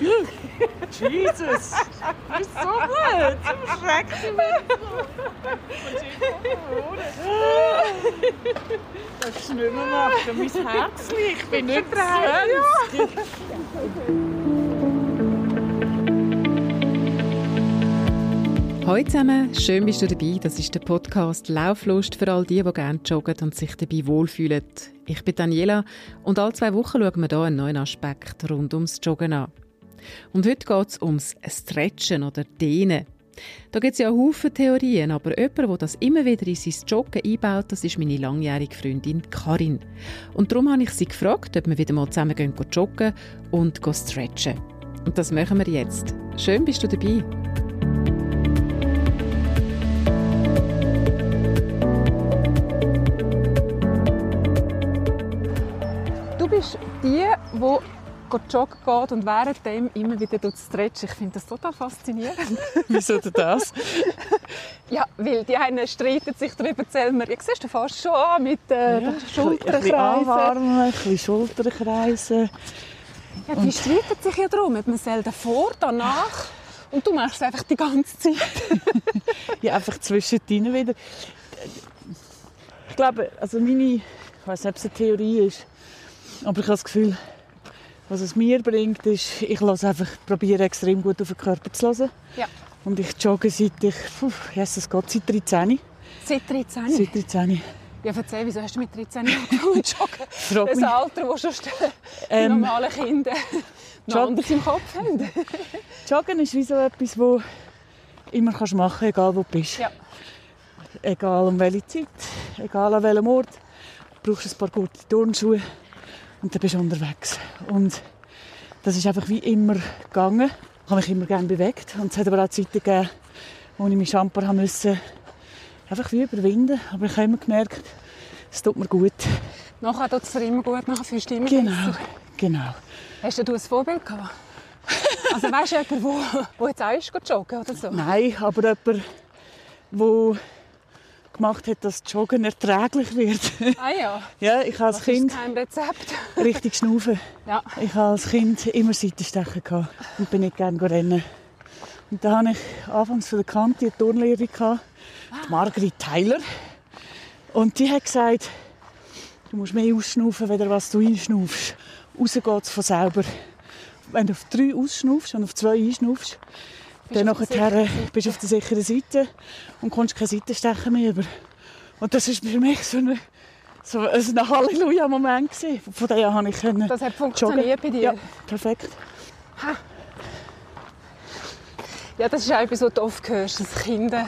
Jesus! Du bist so blöd! Du schreckst Das ist nicht mehr machen. Mein Herz ich bin nicht 20. Hallo zusammen, schön bist du dabei. Das ist der Podcast Lauflust für all die, die gerne joggen und sich dabei wohlfühlen. Ich bin Daniela und alle zwei Wochen schauen wir hier einen neuen Aspekt rund ums Joggen an. Und heute geht es ums Stretchen oder Dehnen. Da gibt es ja Haufen Theorien, aber jemand, der das immer wieder in sein Joggen einbaut, das ist meine langjährige Freundin Karin. Und darum habe ich sie gefragt, ob wir wieder mal zusammen gehen joggen und stretchen. Und das machen wir jetzt. Schön bist du dabei. Joggen geht und währenddem immer wieder stretchen. Ich finde das total faszinierend. Wieso denn das? ja, weil die einen streiten sich darüber, zählen wir, ja, siehst du fast schon an mit äh, ja, Schulterkreisen. Ein bisschen anwarmen, ein bisschen Schulterkreisen. Ja, die und streiten sich ja darum, ob man soll davor, danach und du machst es einfach die ganze Zeit. ja, einfach zwischendrin wieder. Ich glaube, also meine, ich weiß nicht, ob es eine Theorie ist, aber ich habe das Gefühl, was es mir bringt, ist, ich lasse einfach, probiere extrem gut auf den Körper zu hören. Ja. Und ich jogge seit ich, puh, Jesus Gott, seit 13. Seit 13? Seit 13. Ja, erzähl, wieso hast du mit 13 angefangen zu joggen? das Alter, wo schon die ähm, normalen Kinder noch anders im Kopf haben. Joggen ist wie so etwas, wo immer kannst machen kannst, egal wo du bist. Ja. Egal um welche Zeit, egal an welchem Ort. Du brauchst ein paar gute Turnschuhe und dann bist du unterwegs. Und das ist einfach wie immer gegangen. Ich habe mich immer gerne bewegt. Und es hat aber auch Zeiten gegeben, wo ich mich Schamper haben musste, einfach wie überwinden. Aber ich habe immer gemerkt, es tut mir gut. Nachher tut es dir immer gut, nachher fühlst du immer Genau, besser. genau. Hast du ein Vorbild gehabt? also weißt du jemanden, wo, wo jetzt auch ist joggen oder so? Nein, aber jemand, der gemacht hat, dass Joggen erträglich wird. Ah ja? ja, ich als Was Kind ist Rezept? richtig schnaufen. Ja. Ich habe als Kind immer Seitenstechen gehabt und bin nicht gerne rennen. Und da hatte ich anfangs von der Kante eine Turnlehrerin, gehabt, die Margrit Tyler. Und die hat gesagt, du musst mehr ausschnaufen, wenn was du einschnaufst. Raus geht es von selber. Wenn du auf drei ausschnaufst und auf zwei einschnaufst, dann nachher bist du auf der sicheren Seite und kommst keine Seitenstechen mehr über. Und das war für mich so ein, so ein Halleluja-Moment. Von dem habe ich können Das hat funktioniert joggen. bei dir? Ja, perfekt. Ha. Ja, das ist auch etwas, was du oft hörst, dass Kinder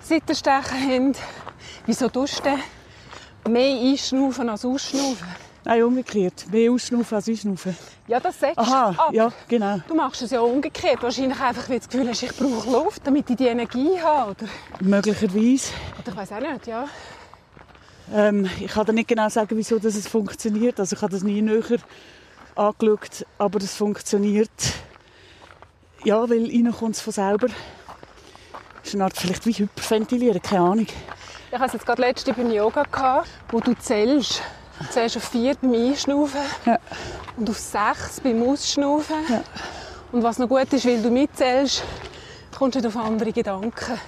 Seitenstechen haben. Wieso tust du mehr einschnaufen als ausschnaufen? Nein, umgekehrt. Mehr ausschnaufen als einschnaufen. Ja, das setzt Aha, ab. ja, genau. Du machst es ja umgekehrt. Wahrscheinlich einfach, weil du das Gefühl hast, ich brauche Luft, damit ich die Energie habe, oder? Möglicherweise. Oder ich weiß auch nicht, ja. Ähm, ich kann dir nicht genau sagen, wieso das funktioniert. Also ich habe das nie näher angeschaut, aber es funktioniert. Ja, weil reinkommt es von selber. Das ist eine Art vielleicht wie Hyperventilieren, keine Ahnung. Ich hatte es jetzt gerade letzte beim Yoga, gehabt, wo du zählst. Du zählst auf vier beim Einschnaufen ja. und auf sechs beim Ausschnaufen. Ja. Und was noch gut ist, weil du mitzählst, kommst du auf andere Gedanken.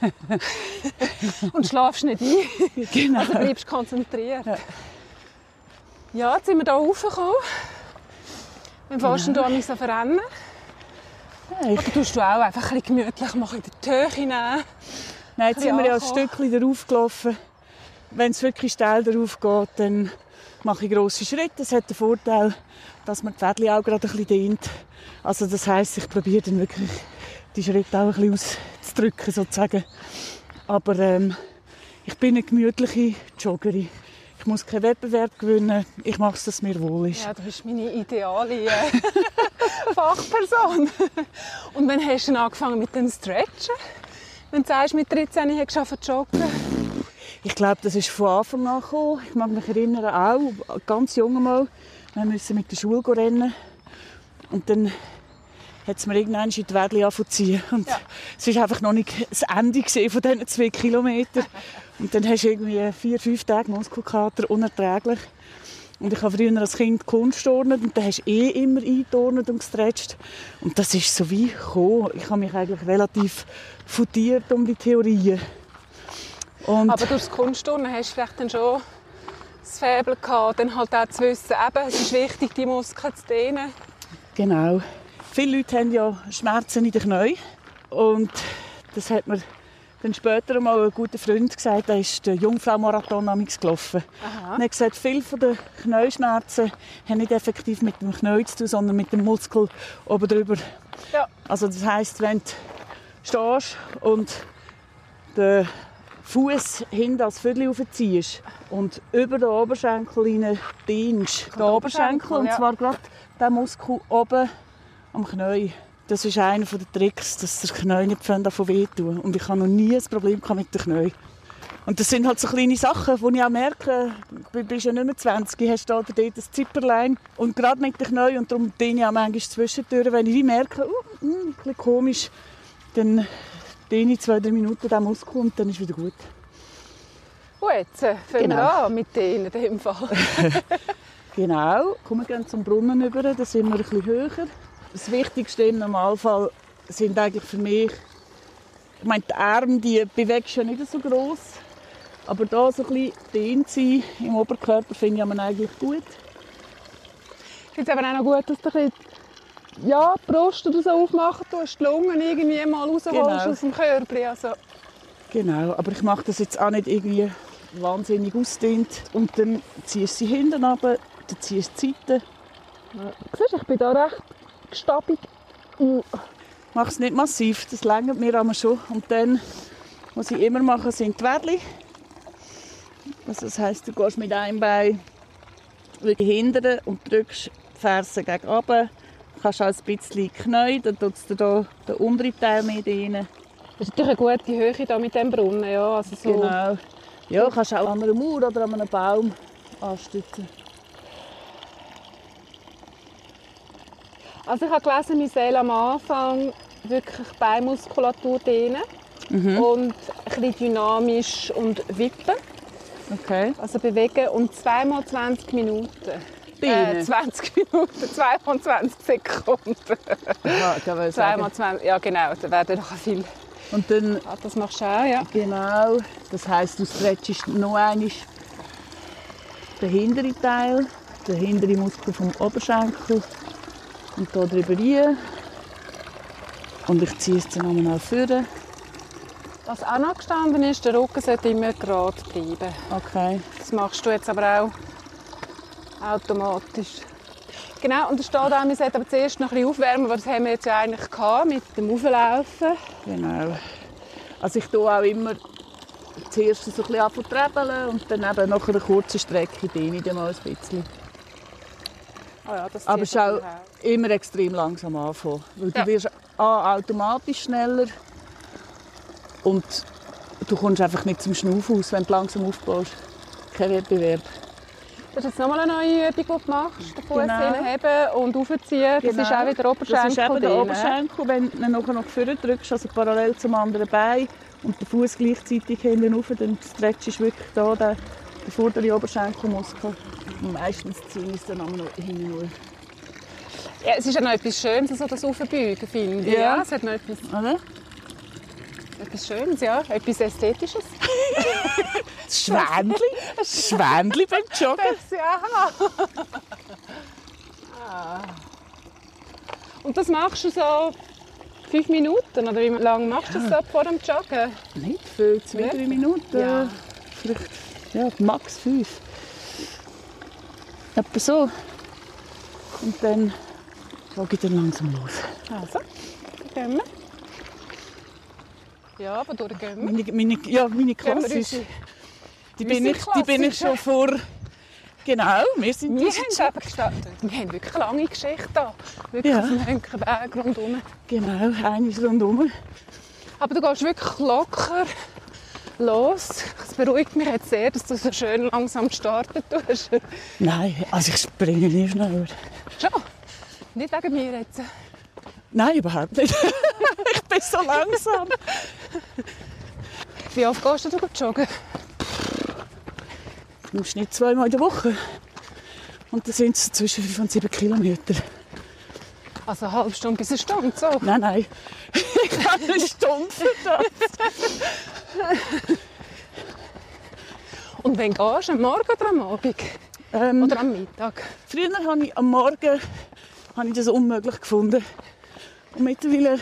und schlafst nicht ein. Genau. Also bleibst konzentriert. Ja, ja jetzt sind wir hier raufgekommen. Wann fährst genau. du an so verrennen? Ja, Oder tust du auch einfach ein gemütlich machen, in die Höhe nehmen? Nein, jetzt sind wir ja ein Stückchen darauf gelaufen. Wenn es wirklich steil darauf geht, dann mache ich grosse Schritte. Das hat den Vorteil, dass man die Fädchen auch gerade ein bisschen dehnt. Also das heisst, ich probiere dann wirklich die Schritte auch ein bisschen auszudrücken, sozusagen. Aber ähm, ich bin eine gemütliche Joggerin. Ich muss keinen Wettbewerb gewinnen. Ich mache es, dass mir wohl ist. Ja, du bist meine ideale äh, Fachperson. Und wann hast du angefangen mit dem Stretchen? Wenn du sagst, mit 13 hast du zu joggen. Ich glaube, das ist von Anfang an gekommen. Ich mag mich erinnern, auch ganz jung mal. Wir mussten mit der Schule rennen. Und dann hat es mir irgendwann in die Wädchen angefangen Und Ja. es war einfach noch nicht das Ende gesehen von diesen zwei Kilometern. Und dann hast du irgendwie vier, fünf Tage Muskelkater, unerträglich. Und ich habe früher als Kind Kunst turnet und da hast du eh immer eingeturnet und gestretcht. Und das ist so wie gekommen. Ich habe mich eigentlich relativ fundiert um die Theorien. Und Aber durch das Kunstturnen hast du vielleicht dann schon das Faible gehabt, dann halt auch zu wissen, eben, es ist wichtig, die Muskeln zu dehnen. Genau. Viele Leute haben ja Schmerzen in den Knien und das hat mir dann später mal ein guter Freund gesagt, der ist den Jungfrau-Marathon gelaufen. Aha. Er hat gesagt, viele von den haben nicht effektiv mit dem Knie zu tun, sondern mit dem Muskel oben drüber. Ja. Also das heisst, wenn du stehst und den Fuß hinten als Viertel aufziehst und über den Oberschenkel hinein dehnst, den Oberschenkel, und zwar gerade den Muskel oben am Knie. Das ist einer der Tricks, dass der Knie nicht davon wehtun. Und ich habe noch nie ein Problem mit den Knien. Und das sind halt so kleine Sachen, die ich auch merke, du bist ja nicht mehr 20, hast da oder dort ein Zipperlein und gerade mit den Knien und darum dehne ich auch manchmal zwischendurch, wenn ich merke, uh, uh, ein bisschen komisch, dann dehne zwei, drei Minuten den Muskel und dann ist wieder gut. Und jetzt äh, fangen genau. wir an mit denen in dem Fall. genau, kommen wir zum Brunnen über, da sind wir ein bisschen höher. Das Wichtigste im Normalfall sind eigentlich für mich, ich meine, die Arme, die bewegst ja nicht so groß, aber da so ein bisschen dehnt sein im Oberkörper finde ich eigentlich gut. Ich finde es aber auch noch gut, dass du ein ja, die Brust oder so aufmachen tust, die Lungen irgendwie mal rausholst genau. aus dem Körper. Also. Genau, aber ich mache das jetzt auch nicht irgendwie wahnsinnig ausdehnt. Und dann ziehst du sie hinten runter, dann ziehst du die Seite. Ja. Siehst, ich bin da recht gestabbelt. Mach es nicht massiv, das längert mir aber schon. Und dann, was ich immer mache, sind die Wädli. Also das heisst, du gehst mit einem Bein hinten und drückst die Ferse gegen oben kannst auch ein bisschen knäuen, dann tut es den unteren Teil mehr rein. Das ist natürlich eine gute Höhe hier mit dem Brunnen. Ja, also so. Genau. Ja, kannst auch an einer Mauer oder an einem Baum anstützen. Also ich habe gelesen, wir sollen am Anfang wirklich Beinmuskulatur dehnen mhm. und ein bisschen dynamisch und wippen. Okay. Also bewegen und zweimal 20 Minuten. Äh, 20 Minuten, 22 Sekunden. Ja, kann Zweimal 20, ja genau, da werden noch viel. Und dann, ah, das machst du auch, ja. Genau, das heisst, du stretchst noch einmal den hinteren Teil, den hinteren Muskel vom Oberschenkel und hier drüber rein. Und ich ziehe es dann nochmal vorne. Was auch noch gestanden ist, der Rücken sollte immer gerade bleiben. Okay. Das machst du jetzt aber auch automatisch. Genau, und da steht auch, wir sollten aber zuerst noch ein bisschen aufwärmen, aber das haben wir jetzt ja eigentlich gehabt, mit dem Auflaufen. Genau. Also ich tue auch immer zuerst so ein bisschen anfangen und dann eben nach einer kurzen Strecke dehne ich mal ein bisschen. Oh ja, aber es ist auch immer extrem langsam anfangen, weil ja. du wirst automatisch schneller und du kommst einfach nicht zum Schnaufen aus, wenn du langsam aufbaust. Kein Wettbewerb. Das ist jetzt nochmal eine neue Übung, die du machst. Den Fuß genau. heben und aufziehen. Das genau. ist auch wieder Oberschenkel. Das ist eben der Oberschenkel, wenn du ihn nachher noch vorne drückst, also parallel zum anderen Bein und den Fuß gleichzeitig hinten rauf, dann stretchst du wirklich da den, den vorderen Oberschenkelmuskel. Und meistens ziehe ich es dann aber noch hinten. Ja, es ist ja noch etwas Schönes, so das Aufbeugen, finde ich. Ja. ja. es hat noch etwas... Oder? Etwas Schönes, ja. Etwas Ästhetisches. Schwändli? Schwändli beim Joggen? Das, ja. Ah. Und das machst du so fünf Minuten? Oder wie lange machst du das so vor dem Joggen? Nicht viel, zwei, drei Minuten. Ja. Vielleicht ja, max fünf. Etwa so. Und dann jogge ich dann langsam los. Also, gehen wir. Ja, aber durchgehen wir. Meine, meine, ja, meine klassisch. Die bin, ich, die bin ich schon vor... Genau, wir sind wir haben gestartet. Wir haben wirklich eine lange Geschichte da. Wirklich ja. auf dem Henkerberg rundherum. Genau, eines rundherum. Aber du gehst wirklich locker los. Es beruhigt mich jetzt sehr, dass du so schön langsam starten tust. Nein, also ich springe nicht schneller. Schon? Nicht wegen mir jetzt? Nein, überhaupt nicht. ich bin so langsam. Wie oft gehst du joggen? Im Schnitt zweimal in der Woche. Und dann sind es zwischen 5 und 7 Kilometer. Also eine halbe Stunde bis eine Stunde, so. Nein, nein. Ich habe eine Stunde für das. Und wenn gehst du? Am Morgen oder am Abend? Ähm, Oder am Mittag? Früher habe ich am Morgen habe ich das unmöglich gefunden. Und mittlerweile,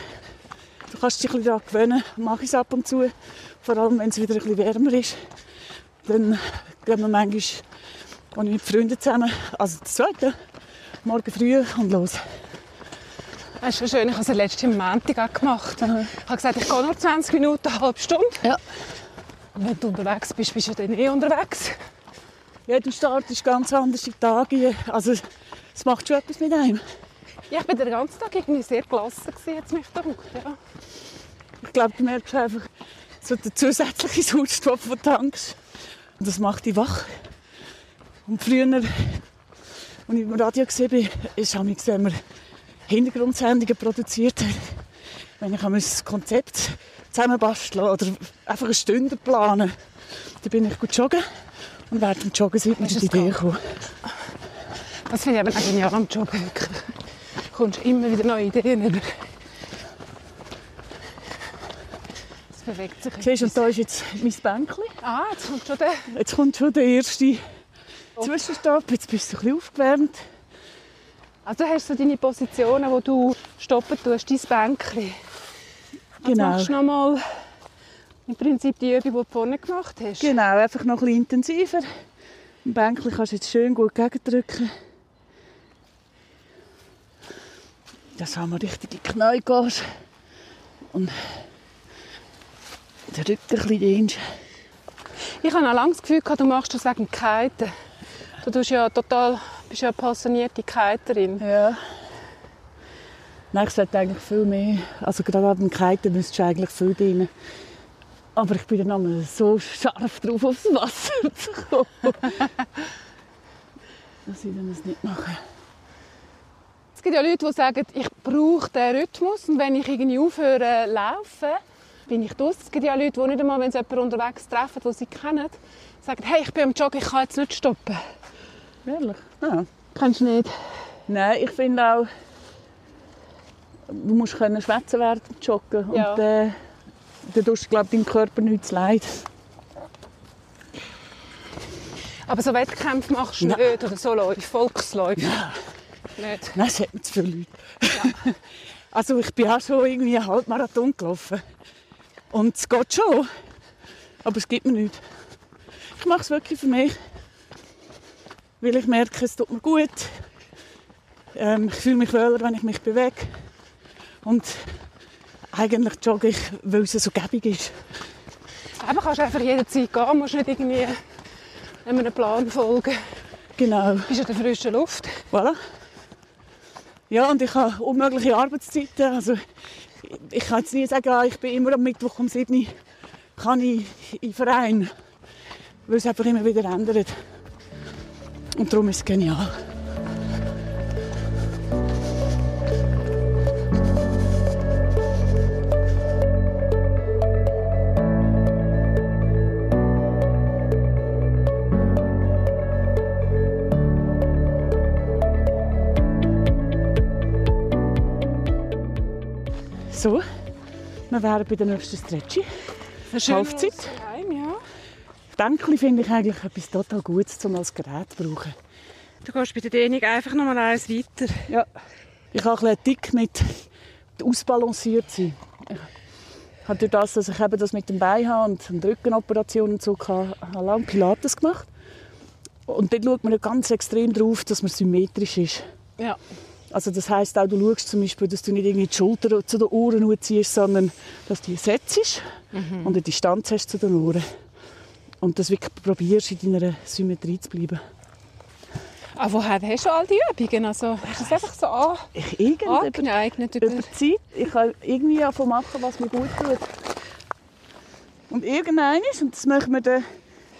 du kannst dich ein bisschen daran gewöhnen, mache ich es ab und zu. Vor allem, wenn es wieder ein bisschen wärmer ist. Dann gehen wir manchmal, als ich mit Freunden zusammen, also das zweite, morgen früh und los. Das ist schon schön. Ich habe es letztes am Montag auch gemacht. Ich habe gesagt, ich gehe nur 20 Minuten, eine halbe Stunde. Ja. Und wenn du unterwegs bist, bist du dann eh unterwegs. Ja, du startest ganz anders die Tage. Also, es macht schon etwas mit einem. Ja, ich war den ganzen Tag irgendwie sehr gelassen, hat es mich gedacht. Ja. Ich glaube, du merkst einfach so den zusätzlichen Sauerstoff, den du tankst. Und das macht dich wach. Und früher, als ich im Radio war, ist es wenn wir Hintergrundsendungen produziert haben, wenn ich ein Konzept zusammenbasteln oder einfach eine Stunde planen, dann bin ich gut joggen. Und während dem Joggen sind mir die Idee gekommen. Das finde ich eben auch genial am Joggen. Wirklich. Du kommst immer wieder neue Ideen über. Es bewegt sich. Siehst du, und da ist jetzt mein Bänkchen. Ah, jetzt kommt schon der. Jetzt kommt schon der erste Zwischenstopp. Jetzt bist du ein bisschen aufgewärmt. Also du hast so deine Positionen, wo du stoppen tust, dein Bänkchen. Genau. machst du nochmal im Prinzip die Übung, die du vorne gemacht hast. Genau, einfach noch ein bisschen intensiver. Im Bänkchen kannst du jetzt schön gut gegendrücken. Dass du mal richtig in die Knie gehst. Und den Rücken ein bisschen dehnst. Ich habe auch lange das Gefühl, gehabt, du machst das wegen Kiten. Du tust ja total, bist ja eine passionierte Kiterin. Ja. Nein, ich sollte eigentlich viel mehr. Also gerade an den Kiten müsstest du eigentlich viel dienen. Aber ich bin dann einmal so scharf drauf, aufs Wasser zu kommen. dass ich dann das nicht mache. Es gibt ja Leute, die sagen, ich brauche diesen Rhythmus und wenn ich irgendwie aufhöre zu laufen, bin ich draus. Es gibt ja Leute, die nicht einmal, wenn sie jemanden unterwegs treffen, den sie kennen, sagen, hey, ich bin am Joggen, ich kann jetzt nicht stoppen. Ehrlich? Ja. Kennst du nicht? Nein, ich finde auch, du musst können schwätzen während dem Joggen. Ja. Und äh, dann tust du, glaube deinem Körper nichts leid. Aber so Wettkämpfe machst du Nein. nicht oder so Läufe, Volksläufe. Nicht. Nein, es hat mir zu viele Leute. also ich bin auch schon irgendwie einen Halbmarathon gelaufen. Und es geht schon. Aber es gibt mir nichts. Ich mache es wirklich für mich. Weil ich merke, es tut mir gut. Ähm, ich fühle mich wohler, wenn ich mich bewege. Und eigentlich jogge ich, weil es so gäbig ist. Aber kannst einfach jederzeit gehen, musst nicht irgendwie einem Plan folgen. Genau. Du bist in der frischen Luft. Voilà. Ja, und ich habe unmögliche Arbeitszeiten. Also, ich kann jetzt nie sagen, ah, ich bin immer am Mittwoch um 7 Uhr kann ich den Verein. Weil es einfach immer wieder ändert. Und darum ist es genial. Wären bei der nächsten Stretching. Halbzeit. Heim, ja. Bänkchen finde ich eigentlich etwas total Gutes, um als Gerät zu brauchen. Du gehst bei der Dehnung einfach noch mal eins weiter. Ja. Ich habe ein bisschen dick mit ausbalanciert sein. Ich habe durch das, dass ich eben das mit dem Bein habe und eine Rückenoperation und so habe lange Pilates gemacht. Und dort schaut man ganz extrem darauf, dass man symmetrisch ist. Ja. Also das heisst auch, du schaust zum Beispiel, dass du nicht irgendwie die Schulter zu den Ohren ziehst, sondern dass du die setzt und eine Distanz hast zu den Ohren. Und das wirklich probierst, in deiner Symmetrie zu bleiben. Aber woher hast du all die Übungen? Also, hast du es einfach so an, Ich angeeignet? Über, über Zeit, ich kann irgendwie davon machen, was mir gut tut. Und irgendwann ist, und das machen wir dann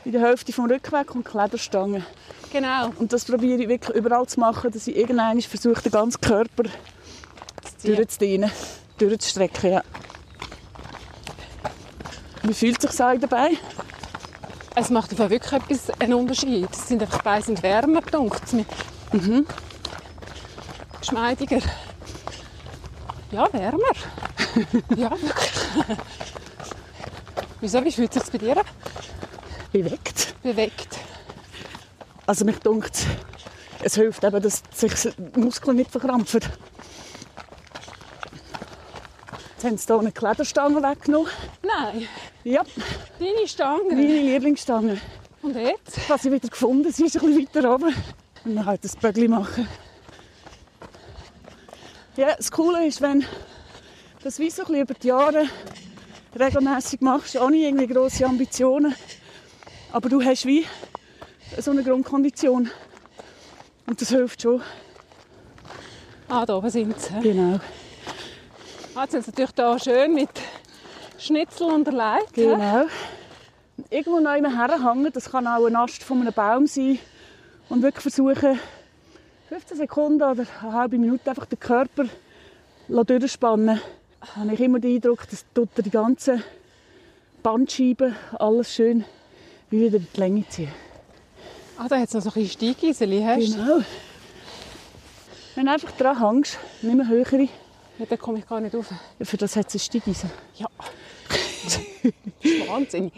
in der Hälfte vom Rückweg, kommt die Klederstange. Genau. Und das probiere ich wirklich überall zu machen, dass ich irgendwann versuche, den ganzen Körper ziehen. durchzudehnen, durchzustrecken. Ja. Wie fühlt sich das dabei? Es macht einfach wirklich etwas, einen Unterschied. Es sind einfach beide sind wärmer, dunkt mir. Geschmeidiger. Ja, wärmer. ja, wirklich. Wieso? Wie fühlt es sich bei dir an? Bewegt. Bewegt. Also mich dunkt es hilft eben, dass sich die Muskeln nicht verkrampfen. Jetzt haben sie hier eine Klederstange weggenommen. Nein, Ja, deine Stange. meine Lieblingsstange. Und jetzt? Ich habe sie wieder gefunden. Sie ist ein bisschen weiter oben. Und dann halt das Böckli machen. Ja, das Coole ist, wenn du das wie so ein bisschen über die Jahre regelmäßig machst, ohne irgendwie grosse Ambitionen. Aber du hast wie so eine Grundkondition. Und das hilft schon. Ah, da oben sind sie. Genau. Ah, jetzt sind sie natürlich hier schön mit Schnitzel unterlegt. hä? Genau. Irgendwo noch jemand herhängen, das kann auch ein Ast von einem Baum sein. Und wirklich versuchen, 15 Sekunden oder eine halbe Minute einfach den Körper durchspannen. Da habe ich immer den Eindruck, dass die ganzen Bandscheiben alles schön wie wieder in die Länge ziehen. Ah, da hat es noch so ein bisschen Steigeiseli, hast? Genau. Wenn du einfach dran hängst, nicht mehr höhere, Ja, da komme ich gar nicht rauf. für das hat es ein Steigeisen. Ja. das ist Wahnsinn.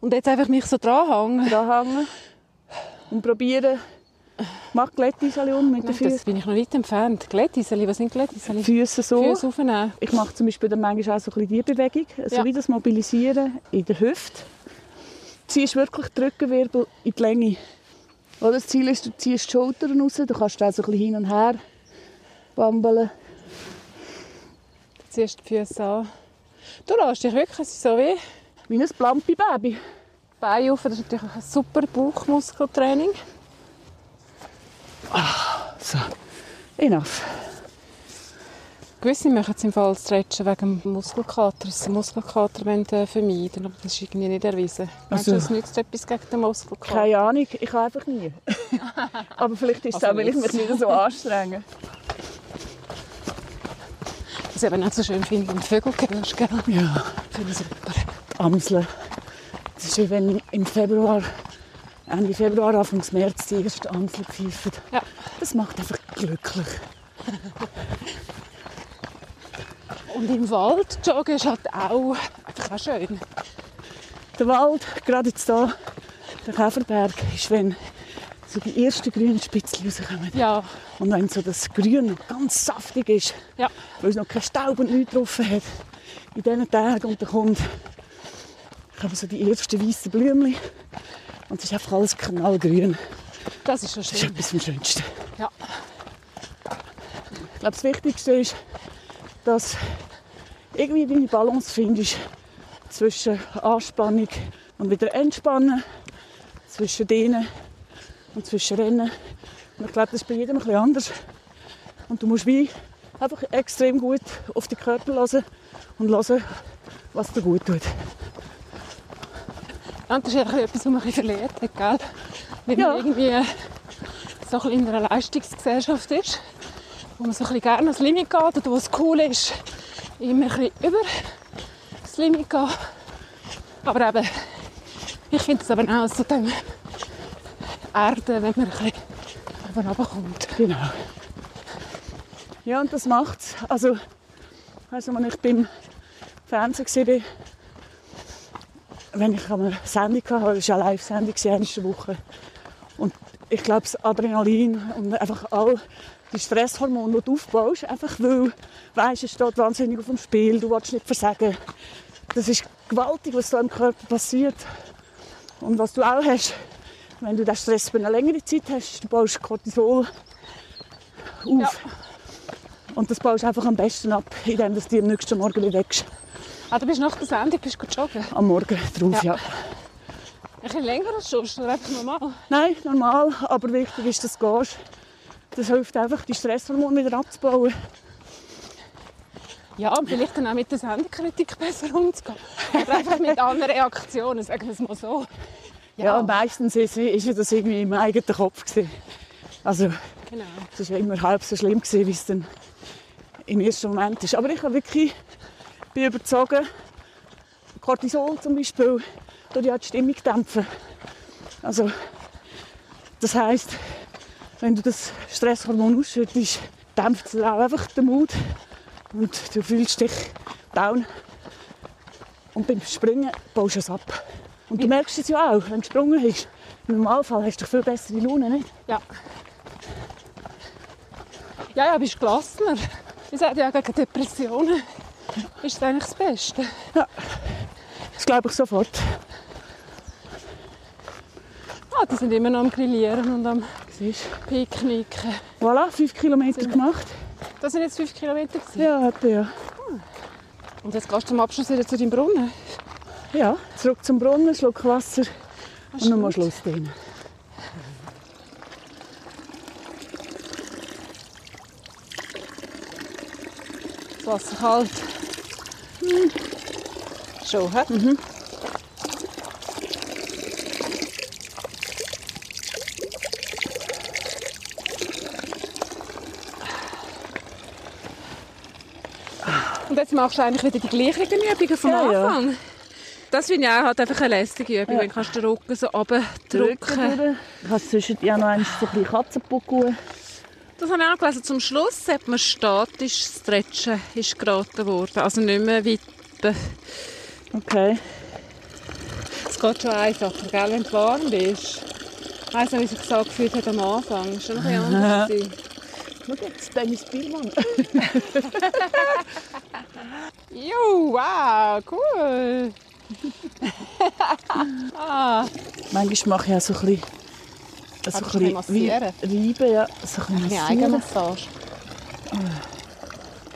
Und jetzt einfach mich so dranhängen. Dranhängen und probieren. Mach Glättisalon mit den Füßen. das bin ich noch weit entfernt. Glättiseli, was sind Glättiseli? Füße so. Füße aufnehmen. Ich mache zum Beispiel dann manchmal auch so ein bisschen die Bewegung, also Ja. wie das Mobilisieren in der Hüfte. Du ziehst wirklich die Rückenwirbel in die Länge. Oder das Ziel ist, du ziehst die Schultern raus, du kannst auch so ein bisschen hin und her bambeln. Ziehst die Füße an. Du lässt dich wirklich, so wie Wie ein Plampi-Baby. Beine auf. Das ist natürlich ein super Bauchmuskeltraining. So, enough. Gewisse machen es im Fall stretchen wegen Muskelkater. dass sie Muskelkater wollen, äh, vermeiden aber das ist irgendwie nicht erwiesen. Meinst du, Also- es nützt etwas gegen den Muskelkater? Keine Ahnung, ich kann einfach nie. Aber vielleicht ist es Also auch, weil ich mich nicht so anstrenge. Was ich eben nicht so schön finde, wenn du Vögel hörst, gell? Ja. Finde ich super. Die Amseln. Das ist wie wenn im Februar, Ende Februar, Anfang März die ersten Amseln pfeifen. Ja. Das macht einfach glücklich. Und im Wald joggen ist halt auch einfach auch schön. Der Wald, gerade jetzt hier, der Käferberg, ist, wenn so die ersten grünen Spitzen rauskommen. Ja, Und wenn so das Grün noch ganz saftig ist, ja. weil es noch keinen Staub und nichts drauf hat, in diesen Tagen kommt, kommen so die ersten weißen Blümchen und es ist einfach alles knallgrün. Das ist schon Das ist schön. etwas vom Schönsten. Ja. Ich glaube, das Wichtigste ist, dass irgendwie deine Balance findest zwischen Anspannung und wieder Entspannen, zwischen Dehnen und zwischen Rennen. Und ich glaube, das ist bei jedem ein bisschen anders. Und du musst wie einfach extrem gut auf den Körper hören und hören, was dir gut tut. Und das ist eigentlich etwas, was man ein verliert hat, gell? Weil Ja. man irgendwie so ein bisschen in einer Leistungsgesellschaft ist, wo man so ein bisschen gerne ans Limit geht und wo es cool ist, immer ein bisschen über das Limit gehen. Aber eben, ich finde es aber auch so dem Erden, wenn man ein bisschen oben runterkommt. Genau. Ja, und das macht's. Also, also als ich beim Fernsehen war, wenn ich eine Sendung hatte, das war eine Live-Sendung in der Woche. Ich glaube, das Adrenalin und einfach all die Stresshormone, die du aufbaust, einfach weil, weisst, es steht wahnsinnig auf dem Spiel, du willst nicht versagen. Das ist gewaltig, was da im Körper passiert. Und was du auch hast, wenn du den Stress für eine längere Zeit hast, du baust Cortisol auf. Ja. Und das baust du einfach am besten ab, indem du dir am nächsten Morgen bewegst. Ah, du bist nach der Sendung bist du joggen. Am Morgen drauf, ja. Ja. Ein bisschen länger als sonst, oder einfach normal? Nein, normal, aber wichtig ist, dass du gehst. Das hilft einfach, die Stresshormone wieder abzubauen. Ja, und vielleicht dann auch mit der Sendekritik besser umzugehen. Oder einfach mit anderen Reaktionen, sagen wir es mal so. Ja, meistens ist, ist ja das irgendwie im eigenen Kopf. Gewesen. Also, genau. es war ja immer halb so schlimm, gewesen, wie es dann im ersten Moment ist. Aber ich habe wirklich bin überzogen, Cortisol zum Beispiel, tut ja die Stimmung dämpfen. Also, das heisst, wenn du das Stresshormon ausschüttest, dämpft es auch einfach den Mut und du fühlst dich down. Und beim Springen baust du es ab. Und du merkst es ja auch, wenn du gesprungen hast. Im Normalfall hast du viel bessere Laune, nicht? Ja. Ja, ja, bist gelassener. Ich sage ja, gegen Depressionen ist das eigentlich das Beste. Das glaube ich sofort. Ah, die sind immer noch am Grillieren und am Siehst Picknicken. Voilà, fünf Kilometer gemacht. Das sind jetzt fünf Kilometer. gewesen. Ja, etwa, ja. Und jetzt gehst du zum Abschluss wieder zu deinem Brunnen. Ja, zurück zum Brunnen, Schluck Wasser und nochmal. Schluss drin. Das Wasser kalt. Hm. Schon, hä? Und jetzt machst du eigentlich wieder die gleichen Übungen vom Ja, ja. Anfang. Das finde ich auch halt einfach eine lästige Übung, Ja. wenn du kannst den Rücken so runter Drücken. drücken. durch. Ich habe zwischen ja noch ein bisschen Katzenpuckel. Das habe ich auch noch gelesen. Zum Schluss hat man statisch stretchen ist geraten worden. Also nicht mehr wippen. Okay. Es geht schon einfacher, gell, wenn du warm bist. Ich weiss nicht, wie sich das angefühlt hat am Anfang. Das war schon ein bisschen anders. Schau jetzt, Dennis Bielmann. Jo, wow, cool. ah, Manchmal mache ich auch so ein bisschen, so Kannst du ein bisschen wie Reiben, ja. So ein bisschen. Eigenmassage.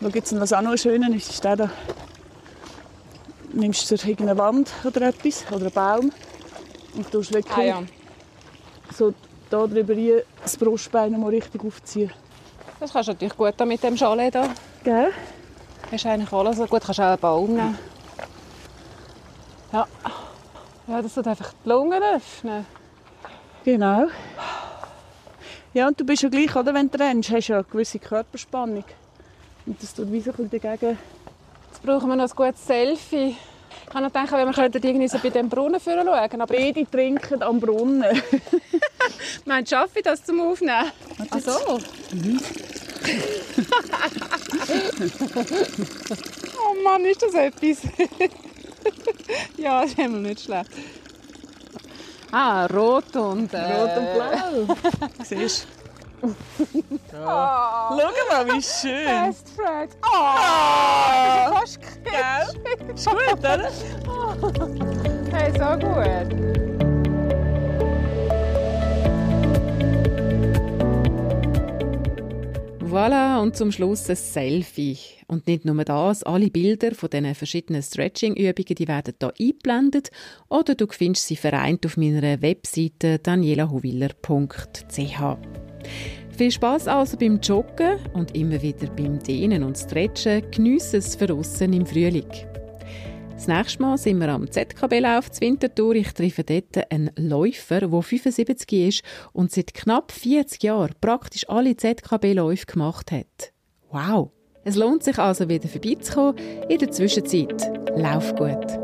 Schau jetzt, was auch noch schön ist, ist der da. Nimmst du irgendeine Wand oder etwas, oder einen Baum und tust wirklich Ah ja, so da drüber rein das Brustbein mal richtig aufziehen. das kannst du natürlich gut da mit dem Chalet da. Gell? Hast eigentlich alles so gut. Kannst auch einen Baum nehmen. Ja. Ja, das tut einfach die Lungen öffnen. Genau. Ja, und du bist ja gleich, oder? Wenn du rennst, hast du ja eine gewisse Körperspannung. Und das tut wie so ein bisschen dagegen. Jetzt brauchen wir noch ein gutes Selfie. Ich kann noch denken, wenn wir könnten irgendwie so bei dem Brunnen führen schauen. Aber Beide trinken am Brunnen. meine, schaffe ich das zum Aufnehmen? Ach so. Oh Mann, ist das etwas? ja, das ist immer nicht schlecht. Ah, rot und... Äh, Rot und blau. Siehst du? Schau mal, wie schön. Best Friends. Oh, fast Gell? Ist gut, oder? Hey, so gut. Voilà, und zum Schluss ein Selfie. Und nicht nur das, alle Bilder von diesen verschiedenen Stretching-Übungen, werden hier eingeblendet oder du findest sie vereint auf meiner Webseite danielahuwiller.ch. Viel Spaß also beim Joggen und immer wieder beim Dehnen und Stretchen. Geniesse es für im Frühling. Das nächste Mal sind wir am ZKB-Lauf zu Winterthur. Ich treffe dort einen Läufer, der 75 ist und seit knapp 40 Jahren praktisch alle ZKB-Läufe gemacht hat. Wow! Es lohnt sich also wieder vorbeizukommen. In der Zwischenzeit, lauf gut!